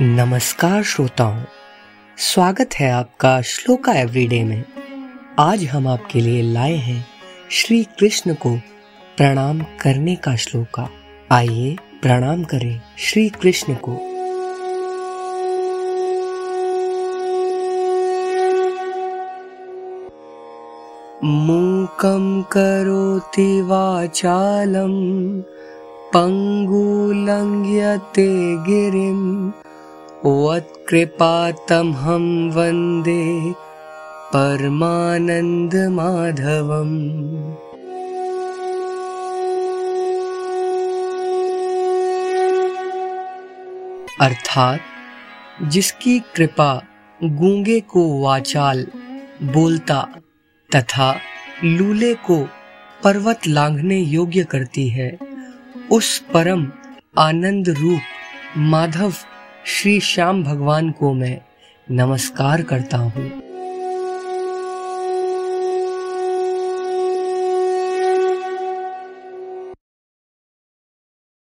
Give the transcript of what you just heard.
नमस्कार श्रोताओं, स्वागत है आपका श्लोका एवरीडे में। आज हम आपके लिए लाए हैं श्री कृष्ण को प्रणाम करने का श्लोका। आइए प्रणाम करें श्री कृष्ण को। मूकं करोति वाचालं पङ्गुलङ्घ्यते गिरिम् वत्कृपातमहं वंदे परमानन्दमाधवम्। अर्थात, जिसकी कृपा गूँगे को वाचाल बोलता तथा लूले को पर्वत लांघने योग्य करती है, उस परम आनंद रूप माधव श्री श्याम भगवान को मैं नमस्कार करता हूँ।